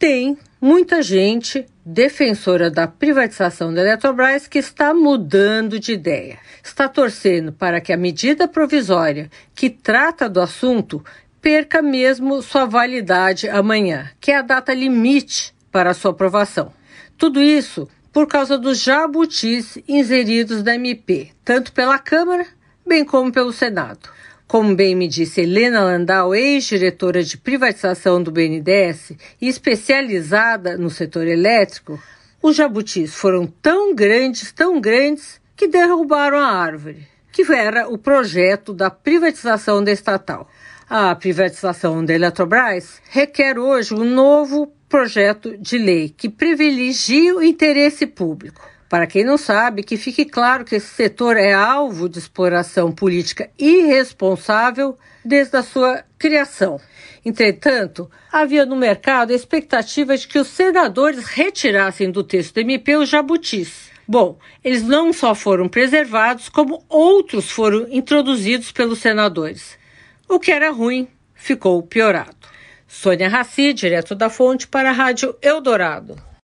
tem muita gente defensora da privatização da Eletrobras que está mudando de ideia. Está torcendo para que a medida provisória que trata do assunto perca mesmo sua validade amanhã, que é a data limite para sua aprovação. Tudo isso por causa dos jabutis inseridos da MP, tanto pela Câmara bem como pelo Senado. Como bem me disse Helena Landau, ex-diretora de privatização do BNDES e especializada no setor elétrico, os jabutis foram tão grandes, tão grandes, que derrubaram a árvore, que era o projeto da privatização da estatal. A privatização da Eletrobras requer hoje um novo projeto de lei que privilegie o interesse público. Para quem não sabe, que fique claro que esse setor é alvo de exploração política irresponsável desde a sua criação. Entretanto, havia no mercado a expectativa de que os senadores retirassem do texto do MP os jabutis. Bom, eles não só foram preservados, como outros foram introduzidos pelos senadores. O que era ruim ficou piorado. Sônia Raci, direto da fonte, para a Rádio Eldorado.